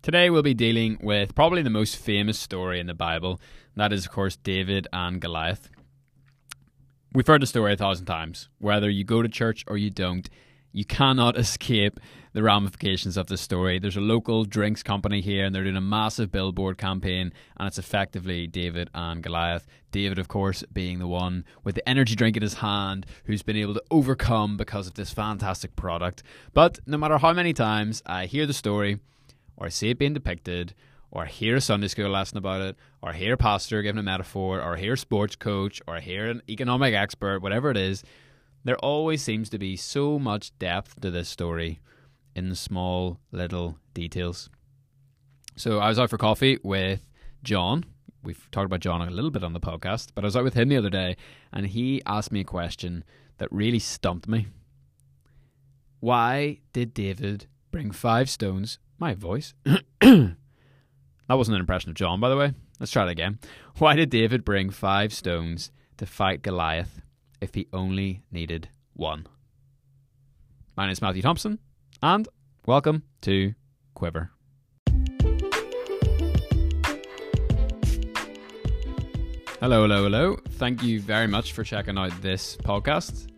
Today we'll be dealing with probably the most famous story in the Bible. That is, of course, David and Goliath. We've heard the story a thousand times. Whether you go to church or you don't, you cannot escape the ramifications of this story. There's a local drinks company here, and they're doing a massive billboard campaign, and it's effectively David and Goliath. David, of course, being the one with the energy drink in his hand who's been able to overcome because of this fantastic product. But no matter how many times I hear the story, or see it being depicted, or hear a Sunday school lesson about it, or hear a pastor giving a metaphor, or hear a sports coach, or hear an economic expert, whatever it is, there always seems to be so much depth to this story in the small little details. So I was out for coffee with John. We've talked about John a little bit on the podcast, but I was out with him the other day and he asked me a question that really stumped me. Why did David bring five stones? My voice. that wasn't an impression of John, by the way. Let's try it again. Why did David bring five stones to fight Goliath if he only needed one? My name is Matthew Thompson, and welcome to Quiver. Hello, hello, hello. Thank you very much for checking out this podcast.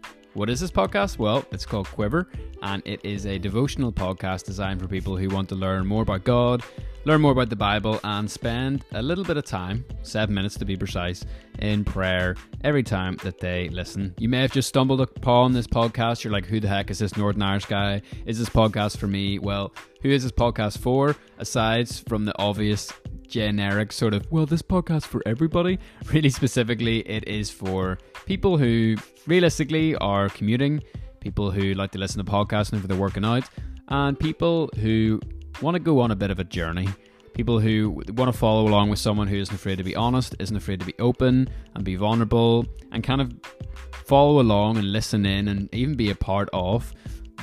What is this podcast? Well, it's called Quiver, and it is a devotional podcast designed for people who want to learn more about God, learn more about the Bible, and spend a little bit of time, seven minutes to be precise, in prayer every time that they listen. You may have just stumbled upon this podcast. You're like, who the heck is this Northern Irish guy? Is this podcast for me? Well, who is this podcast for? Aside from the obvious generic sort of, well, this podcast for everybody. Really specifically, it is for people who realistically are commuting, people who like to listen to podcasts whenever they're working out, and people who want to go on a bit of a journey. People who want to follow along with someone who isn't afraid to be honest, isn't afraid to be open and be vulnerable, and kind of follow along and listen in and even be a part of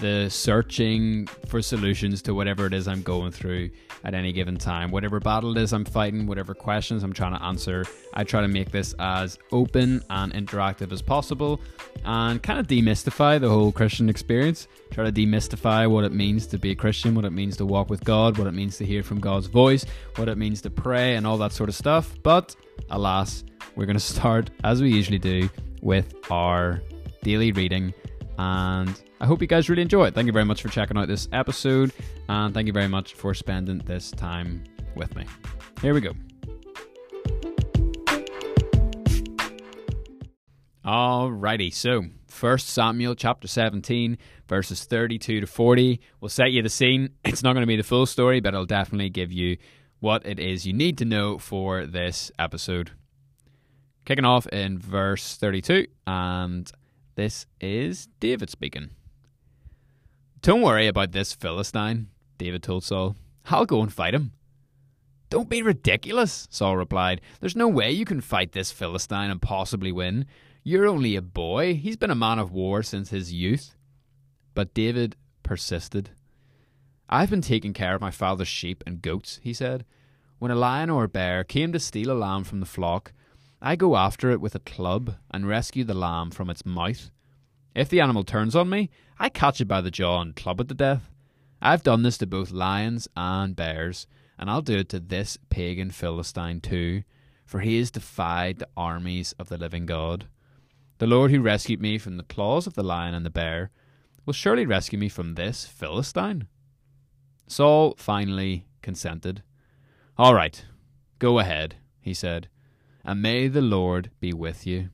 the searching for solutions to whatever it is I'm going through at any given time. Whatever battle it is I'm fighting, whatever questions I'm trying to answer, I try to make this as open and interactive as possible and kind of demystify the whole Christian experience. Try to demystify what it means to be a Christian, what it means to walk with God, what it means to hear from God's voice, what it means to pray, and all that sort of stuff. But alas, we're going to start, as we usually do, with our daily reading and I hope you guys really enjoy it. Thank you very much for checking out this episode, and thank you very much for spending this time with me. Here we go. Alrighty, so First Samuel chapter 17, verses 32 to 40 will set you the scene. It's not going to be the full story, but it'll definitely give you what it is you need to know for this episode. Kicking off in verse 32, and this is David speaking. Don't worry about this Philistine, David told Saul. I'll go and fight him. Don't be ridiculous, Saul replied. There's no way you can fight this Philistine and possibly win. You're only a boy. He's been a man of war since his youth. But David persisted. I've been taking care of my father's sheep and goats, he said. When a lion or a bear came to steal a lamb from the flock, I go after it with a club and rescue the lamb from its mouth. If the animal turns on me, I catch it by the jaw and club it to death. I've done this to both lions and bears, and I'll do it to this pagan Philistine too, for he has defied the armies of the living God. The Lord who rescued me from the claws of the lion and the bear will surely rescue me from this Philistine. Saul finally consented. All right, go ahead, he said and may the Lord be with you.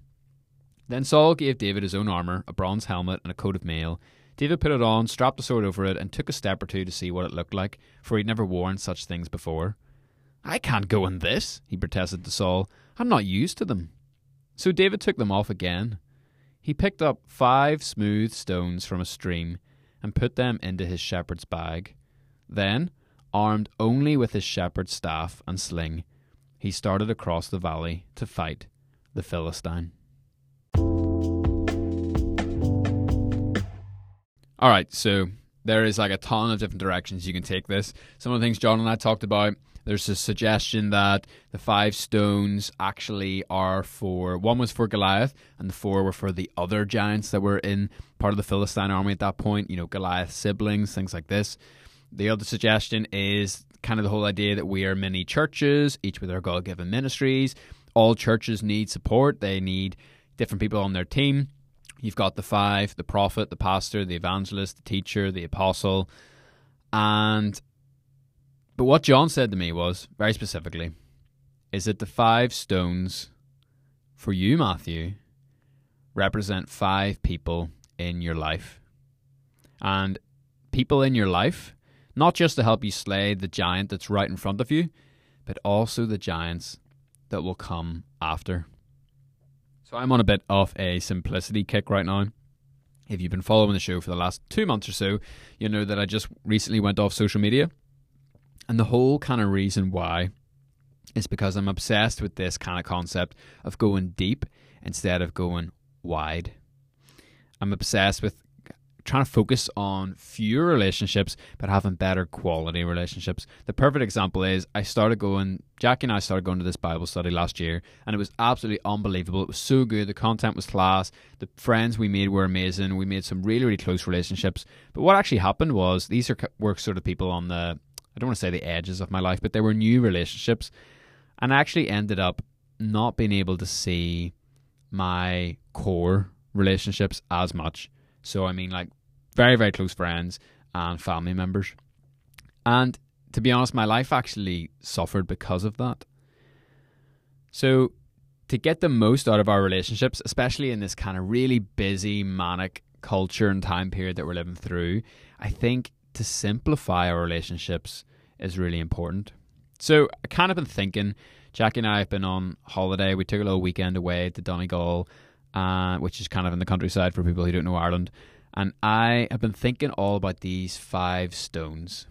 Then Saul gave David his own armour, a bronze helmet, and a coat of mail. David put it on, strapped the sword over it, and took a step or two to see what it looked like, for he'd never worn such things before. I can't go in this, he protested to Saul. I'm not used to them. So David took them off again. He picked up five smooth stones from a stream and put them into his shepherd's bag. Then, armed only with his shepherd's staff and sling, he started across the valley to fight the Philistine. All right, so there is like a ton of different directions you can take this. Some of the things John and I talked about. There's a suggestion that the five stones actually are for one was for Goliath, and the four were for the other giants that were in part of the Philistine army at that point. You know, Goliath's siblings, things like this. The other suggestion is kind of the whole idea that we are many churches, each with our God given ministries. All churches need support, they need different people on their team. You've got the five the prophet, the pastor, the evangelist, the teacher, the apostle. And, but what John said to me was very specifically, is that the five stones for you, Matthew, represent five people in your life. And people in your life, not just to help you slay the giant that's right in front of you, but also the giants that will come after. So I'm on a bit of a simplicity kick right now. If you've been following the show for the last two months or so, you know that I just recently went off social media. And the whole kind of reason why is because I'm obsessed with this kind of concept of going deep instead of going wide. I'm obsessed with trying to focus on fewer relationships but having better quality relationships. The perfect example is I started going, Jackie and I started going to this Bible study last year, and it was absolutely unbelievable. It was so good. The content was class. The friends we made were amazing. We made some really, really close relationships. But what actually happened was these are were sort of people on the, I don't want to say the edges of my life, but they were new relationships. And I actually ended up not being able to see my core relationships as much. So, I mean, like, very, very close friends and family members. And to be honest, my life actually suffered because of that. So, to get the most out of our relationships, especially in this kind of really busy, manic culture and time period that we're living through, I think to simplify our relationships is really important. So I kind of been thinking, Jackie and I have been on holiday. We took a little weekend away to Donegal, uh, which is kind of in the countryside for people who don't know Ireland. And I have been thinking all about these five stones.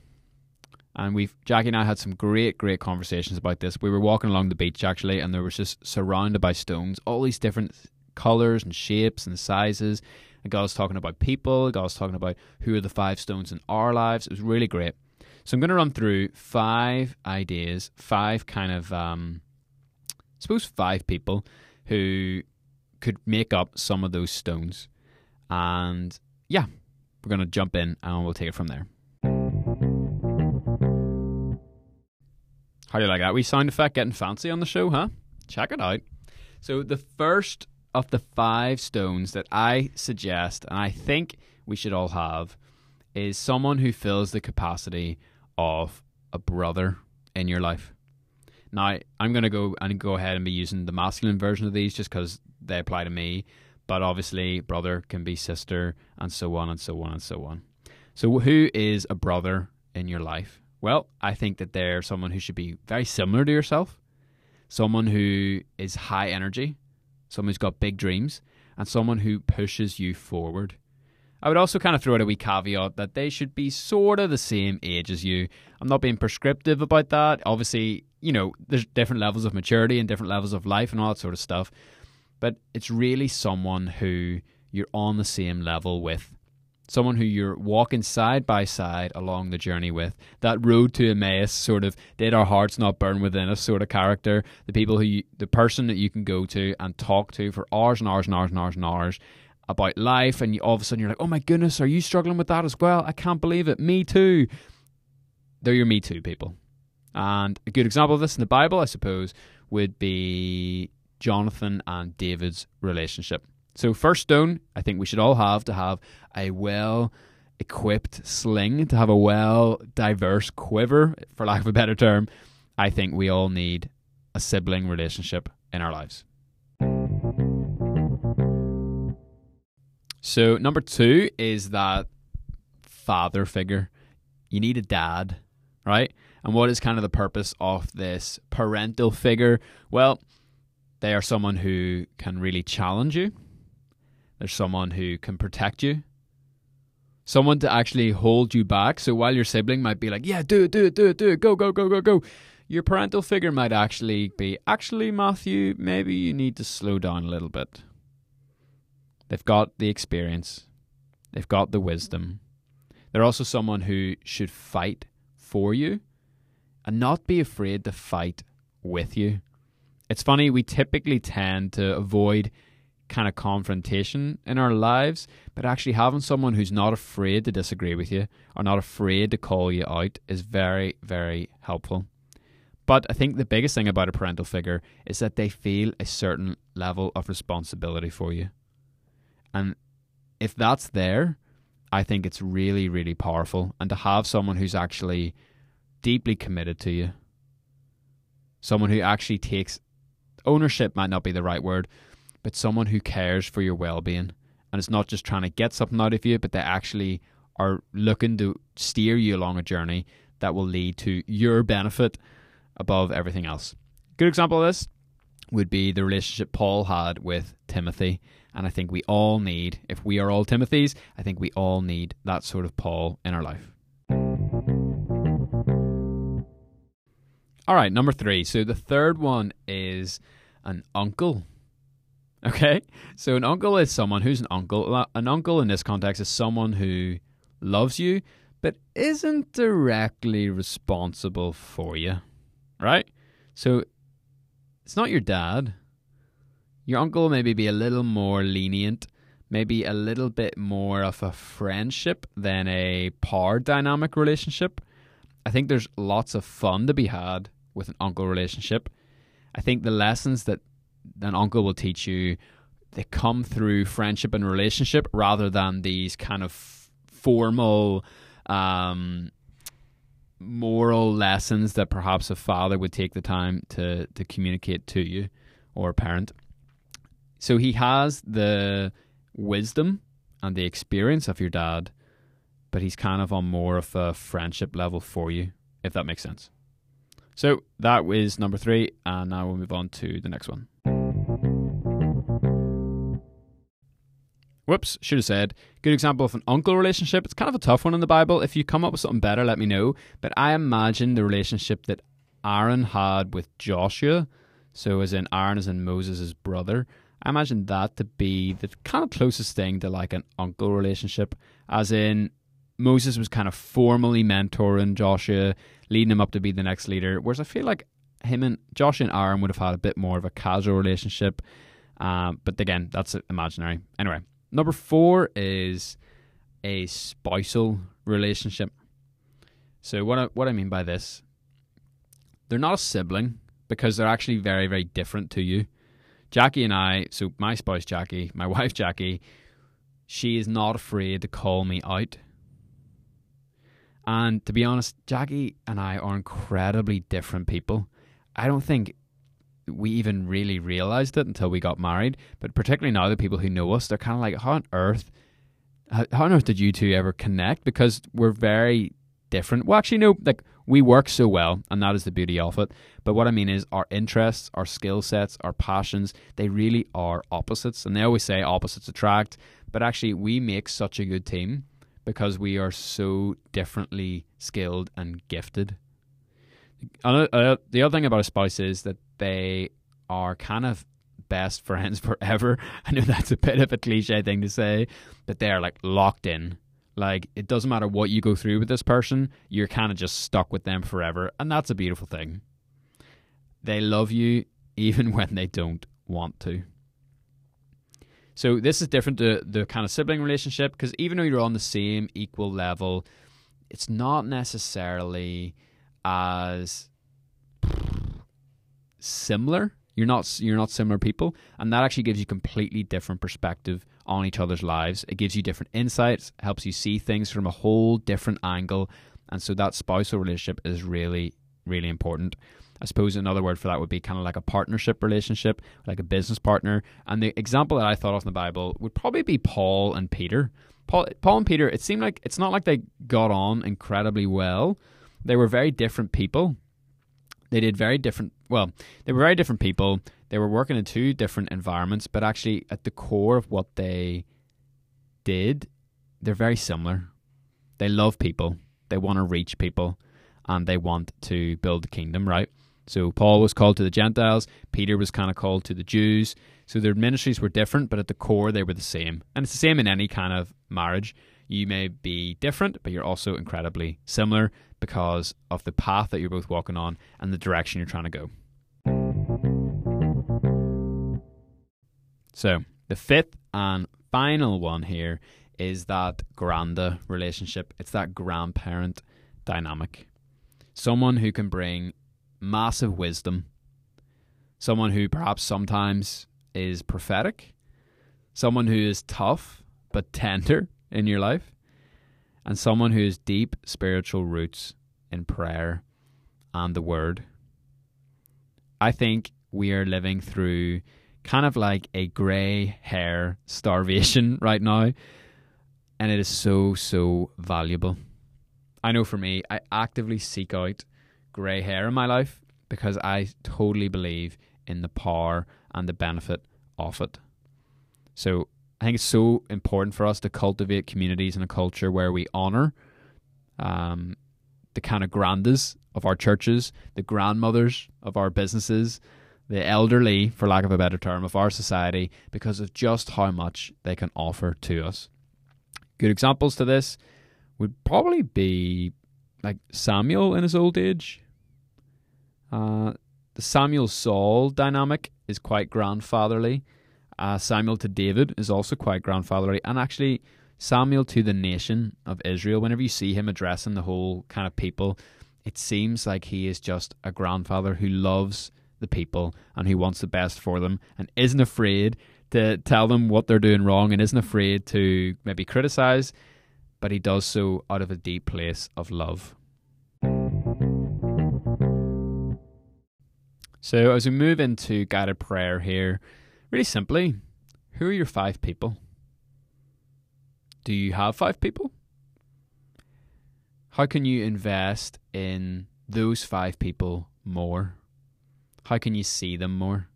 And we've Jackie and I had some great, great conversations about this. We were walking along the beach actually, and there was just surrounded by stones, all these different colors and shapes and sizes. And God was talking about people. God was talking about who are the five stones in our lives. It was really great. So I'm going to run through five ideas, five kind of, um, I suppose, five people who could make up some of those stones. And yeah, we're going to jump in and we'll take it from there. How do you like that? We sound effect getting fancy on the show, huh? Check it out. So the first of the five stones that I suggest and I think we should all have is someone who fills the capacity of a brother in your life. Now, I'm going to go and go ahead and be using the masculine version of these just because they apply to me. But obviously, brother can be sister, and so on and so on and so on. So, who is a brother in your life? Well, I think that they're someone who should be very similar to yourself, someone who is high energy, someone who's got big dreams, and someone who pushes you forward. I would also kind of throw out a wee caveat that they should be sort of the same age as you. I'm not being prescriptive about that. Obviously, you know, there's different levels of maturity and different levels of life and all that sort of stuff. But it's really someone who you're on the same level with. Someone who you're walking side by side along the journey with. That road to Emmaus sort of did our hearts not burn within us sort of character. The people who you, the person that you can go to and talk to for hours and hours and hours and hours and hours about life, and you, all of a sudden you're like, oh my goodness, are you struggling with that as well? I can't believe it. Me too. They're your Me Too people. And a good example of this in the Bible, I suppose, would be Jonathan and David's relationship. So, first stone, I think we should all have to have a well equipped sling, to have a well diverse quiver, for lack of a better term. I think we all need a sibling relationship in our lives. So number two is that father figure. You need a dad, right? And what is kind of the purpose of this parental figure? Well, they are someone who can really challenge you. There's someone who can protect you. Someone to actually hold you back. So while your sibling might be like, yeah, do it, do it, do it, do it, go, go, go, go, go. Your parental figure might actually be, actually, Matthew, maybe you need to slow down a little bit They've got the experience, they've got the wisdom. They're also someone who should fight for you and not be afraid to fight with you. It's funny, we typically tend to avoid kind of confrontation in our lives, but actually having someone who's not afraid to disagree with you or not afraid to call you out is very, very helpful. But I think the biggest thing about a parental figure is that they feel a certain level of responsibility for you. And if that's there, I think it's really, really powerful. And to have someone who's actually deeply committed to you, someone who actually takes ownership might not be the right word, but someone who cares for your well being and is not just trying to get something out of you, but they actually are looking to steer you along a journey that will lead to your benefit above everything else. Good example of this would be the relationship Paul had with Timothy. And I think we all need, if we are all Timothys, I think we all need that sort of Paul in our life. All right, number three. So the third one is an uncle. Okay, so an uncle is someone who's an uncle. An uncle in this context is someone who loves you but isn't directly responsible for you, right? So it's not your dad. Your uncle maybe be a little more lenient, maybe a little bit more of a friendship than a power dynamic relationship. I think there's lots of fun to be had with an uncle relationship. I think the lessons that an uncle will teach you they come through friendship and relationship rather than these kind of formal um, moral lessons that perhaps a father would take the time to to communicate to you or a parent. So he has the wisdom and the experience of your dad, but he's kind of on more of a friendship level for you, if that makes sense. So that was number three, and now we'll move on to the next one. Whoops, should have said. Good example of an uncle relationship. It's kind of a tough one in the Bible. If you come up with something better, let me know. But I imagine the relationship that Aaron had with Joshua, so as in Aaron as in Moses' brother, I imagine that to be the kind of closest thing to like an uncle relationship, as in Moses was kind of formally mentoring Joshua, leading him up to be the next leader. Whereas I feel like him and Joshua and Aaron would have had a bit more of a casual relationship. Um, but again, that's imaginary. Anyway, number four is a spousal relationship. So what I, what I mean by this, they're not a sibling because they're actually very very different to you. Jackie and I, so my spouse Jackie, my wife Jackie, she is not afraid to call me out. And to be honest, Jackie and I are incredibly different people. I don't think we even really realized it until we got married. But particularly now, the people who know us, they're kind of like, how on earth, how, how on earth did you two ever connect? Because we're very different. Well, actually, no, like we work so well, and that is the beauty of it. But what I mean is, our interests, our skill sets, our passions, they really are opposites. And they always say opposites attract. But actually, we make such a good team because we are so differently skilled and gifted. Uh, the other thing about a spouse is that they are kind of best friends forever. I know that's a bit of a cliche thing to say, but they are like locked in. Like it doesn't matter what you go through with this person, you're kind of just stuck with them forever, and that's a beautiful thing. They love you even when they don't want to. So this is different to the kind of sibling relationship because even though you're on the same equal level, it's not necessarily as similar. You're not you're not similar people, and that actually gives you completely different perspective on each other's lives. It gives you different insights, helps you see things from a whole different angle, and so that spousal relationship is really really important. I suppose another word for that would be kind of like a partnership relationship, like a business partner. And the example that I thought of in the Bible would probably be Paul and Peter. Paul, Paul and Peter, it seemed like it's not like they got on incredibly well. They were very different people, they did very different. Well, they were very different people. They were working in two different environments, but actually, at the core of what they did, they're very similar. They love people. They want to reach people, and they want to build the kingdom. Right. So Paul was called to the Gentiles. Peter was kind of called to the Jews. So their ministries were different, but at the core they were the same. And it's the same in any kind of marriage. You may be different, but you're also incredibly similar because of the path that you're both walking on and the direction you're trying to go. So, The fifth and final one here is that granda relationship. It's that grandparent dynamic. Someone who can bring massive wisdom, someone who perhaps sometimes is prophetic, someone who is tough but tender in your life, and someone who has deep spiritual roots in prayer and the word. I think we are living through kind of like a grey hair starvation right now, and it is so, so valuable. I know for me, I actively seek out grey hair in my life because I totally believe in the power and the benefit of it. So I think it's so important for us to cultivate communities and a culture where we honor um, the kind of grandas of our churches, the grandmothers of our businesses, the elderly, for lack of a better term, of our society because of just how much they can offer to us. Good examples to this would probably be like Samuel in his old age. Uh, the Samuel Saul dynamic is quite grandfatherly. Uh, Samuel to David is also quite grandfatherly, and actually Samuel to the nation of Israel. Whenever you see him addressing the whole kind of people, it seems like he is just a grandfather who loves the people and who wants the best for them and isn't afraid to tell them what they're doing wrong and isn't afraid to maybe criticize, but he does so out of a deep place of love. So, as we move into guided prayer here, really simply, who are your five people? Do you have five people? How can you invest in those five people more? How can you see them more?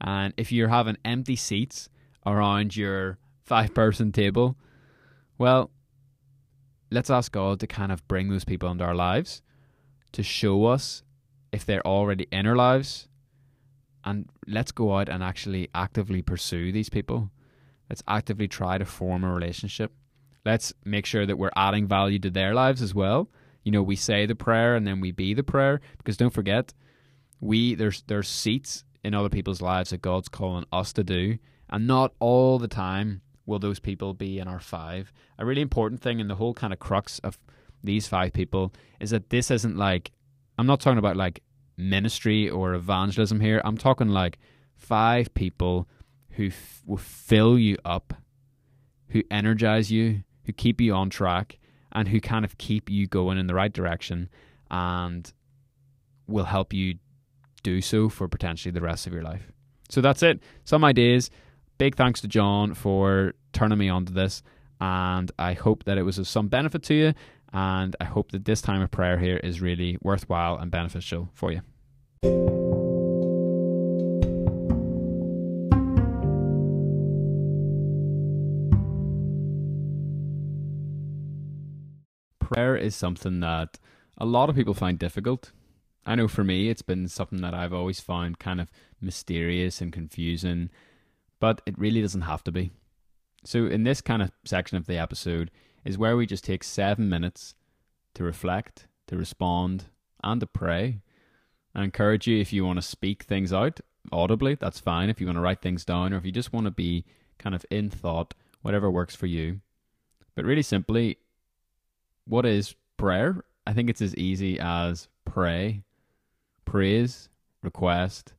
And if you're having empty seats around your five person table, well, let's ask God to kind of bring those people into our lives to show us if they're already in our lives. And let's go out and actually actively pursue these people. Let's actively try to form a relationship. Let's make sure that we're adding value to their lives as well. You know, we say the prayer and then we be the prayer because don't forget, we there's there's seats in other people's lives that God's calling us to do, and not all the time will those people be in our five. A really important thing in the whole kind of crux of these five people is that this isn't like I'm not talking about like ministry or evangelism here. I'm talking like five people who f- will fill you up, who energize you, who keep you on track, and who kind of keep you going in the right direction and will help you do so for potentially the rest of your life. So that's it. Some ideas. Big thanks to John for turning me on to this. And I hope that it was of some benefit to you. And I hope that this time of prayer here is really worthwhile and beneficial for you. Prayer is something that a lot of people find difficult. I know for me, it's been something that I've always found kind of mysterious and confusing, but it really doesn't have to be. So, in this kind of section of the episode, is where we just take seven minutes to reflect, to respond, and to pray. I encourage you if you want to speak things out audibly, that's fine. If you want to write things down, or if you just want to be kind of in thought, whatever works for you. But really simply, what is prayer? I think it's as easy as pray, praise, request,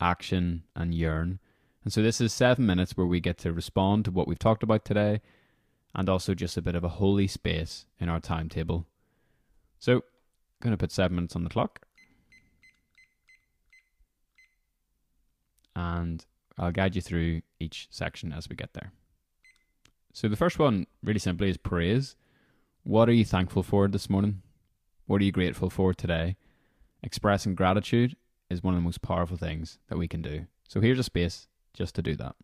action, and yearn. And so this is seven minutes where we get to respond to what we've talked about today and also just a bit of a holy space in our timetable. So, going to put seven minutes on the clock. And I'll guide you through each section as we get there. So, the first one, really simply, is praise. What are you thankful for this morning? What are you grateful for today? Expressing gratitude is one of the most powerful things that we can do. So, here's a space just to do that.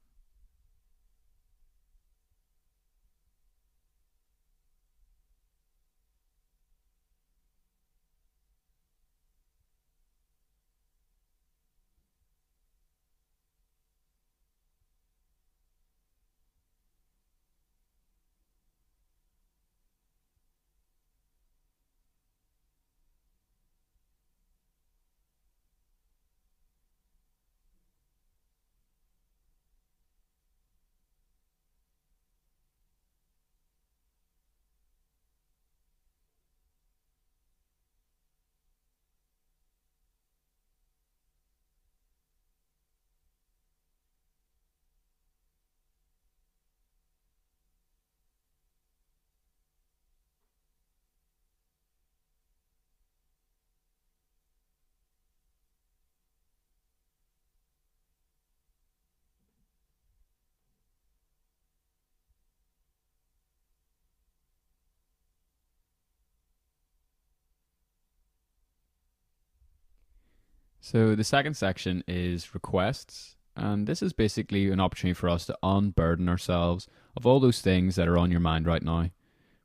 So the second section is requests, and this is basically an opportunity for us to unburden ourselves of all those things that are on your mind right now,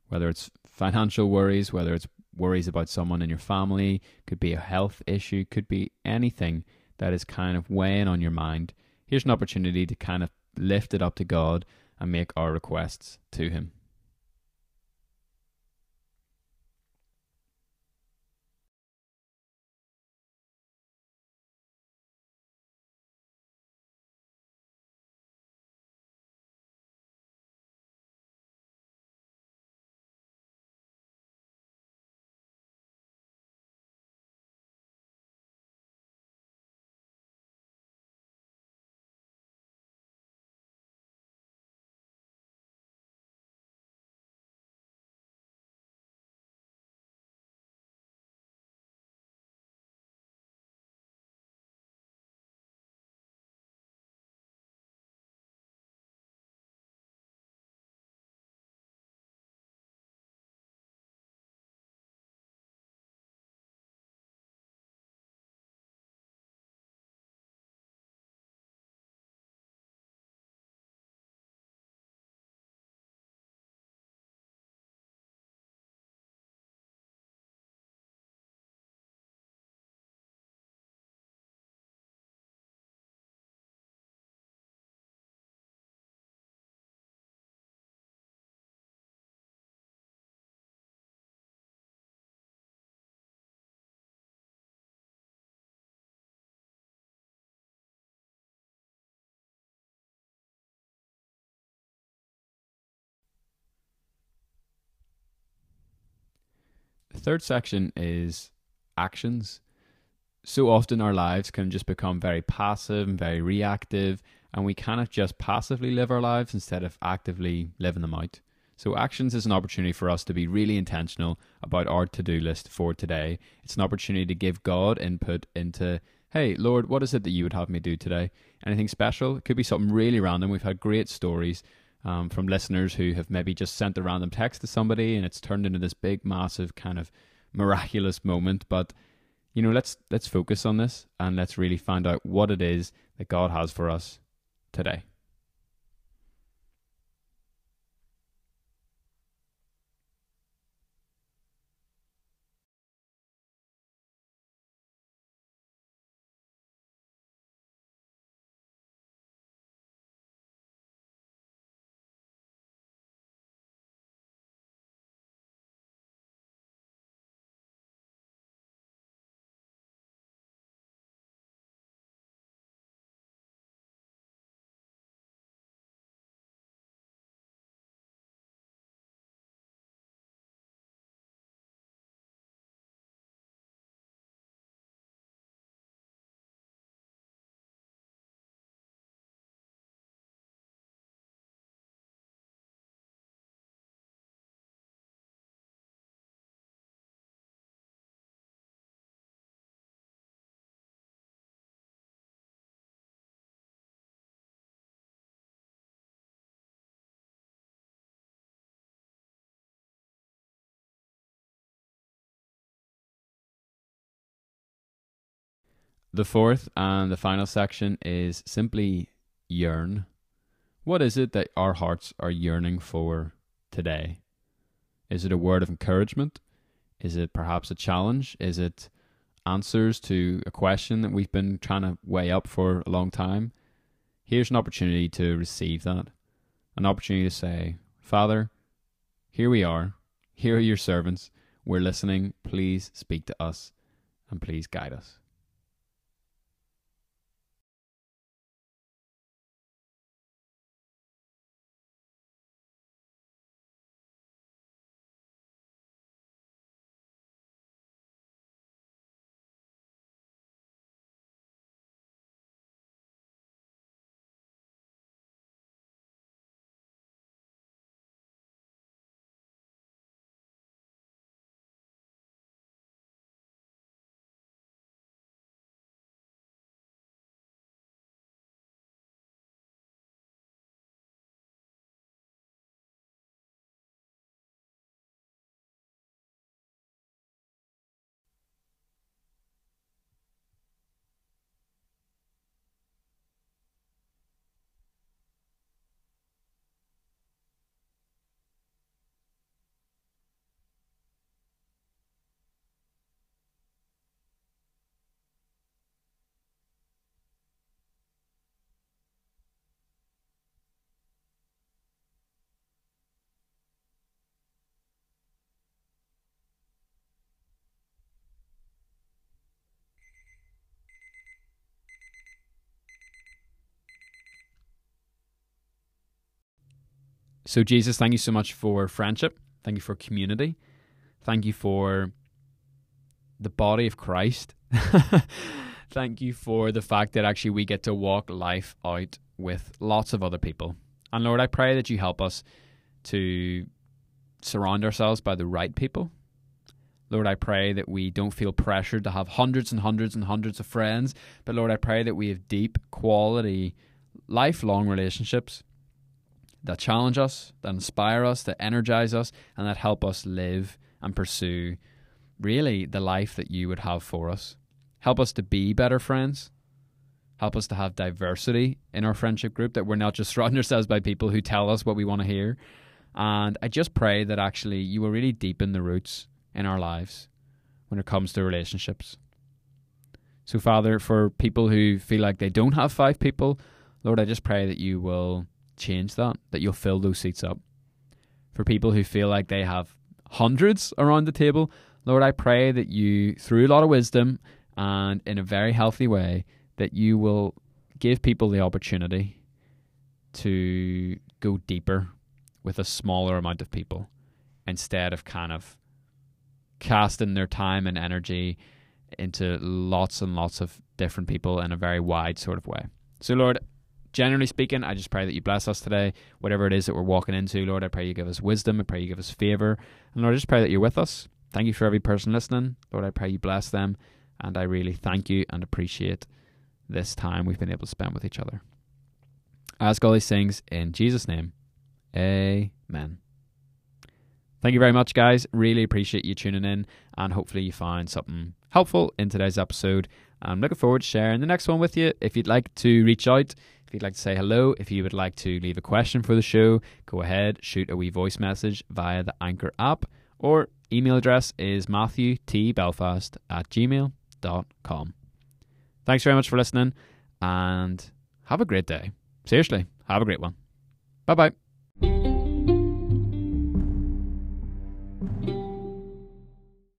whether it's financial worries, whether it's worries about someone in your family, could be a health issue, could be anything that is kind of weighing on your mind. Here's an opportunity to kind of lift it up to God and make our requests to Him. Third section is actions. So often our lives can just become very passive and very reactive, and we cannot just passively live our lives instead of actively living them out. So, actions is an opportunity for us to be really intentional about our to do list for today. It's an opportunity to give God input into, hey, Lord, what is it that you would have me do today? Anything special? It could be something really random. We've had great stories um, from listeners who have maybe just sent a random text to somebody and it's turned into this big, massive kind of miraculous moment. But you know, let's let's focus on this and let's really find out what it is that God has for us today. The fourth and the final section is simply yearn. What is it that our hearts are yearning for today? Is it a word of encouragement? Is it perhaps a challenge? Is it answers to a question that we've been trying to weigh up for a long time? Here's an opportunity to receive that. An opportunity to say, Father, here we are. Here are your servants. We're listening. Please speak to us and please guide us. So, Jesus, thank you so much for friendship. Thank you for community. Thank you for the body of Christ. thank you for the fact that actually we get to walk life out with lots of other people. And Lord, I pray that you help us to surround ourselves by the right people. Lord, I pray that we don't feel pressured to have hundreds and hundreds and hundreds of friends, but Lord, I pray that we have deep, quality, lifelong relationships that challenge us, that inspire us, that energize us, and that help us live and pursue really the life that you would have for us. Help us to be better friends. Help us to have diversity in our friendship group, that we're not just surrounding ourselves by people who tell us what we want to hear. And I just pray that actually you will really deepen the roots in our lives when it comes to relationships. So, Father, for people who feel like they don't have five people, Lord, I just pray that you will change that, that you'll fill those seats up. For people who feel like they have hundreds around the table, Lord, I pray that you, through a lot of wisdom and in a very healthy way, that you will give people the opportunity to go deeper with a smaller amount of people instead of kind of casting their time and energy into lots and lots of different people in a very wide sort of way. So, Lord, generally speaking, I just pray that you bless us today, whatever it is that we're walking into. Lord, I pray you give us wisdom. I pray you give us favor. And Lord, I just pray that you're with us. Thank you for every person listening. Lord, I pray you bless them. And I really thank you and appreciate this time we've been able to spend with each other. I ask all these things in Jesus' name. Amen. Thank you very much, guys. Really appreciate you tuning in, and hopefully, you find something helpful in today's episode. I'm looking forward to sharing the next one with you. If you'd like to reach out, if you'd like to say hello, if you would like to leave a question for the show, go ahead, shoot a wee voice message via the Anchor app, or email address is matthewtbelfast at gmail.com. Thanks very much for listening, and have a great day. Seriously, have a great one. Bye bye.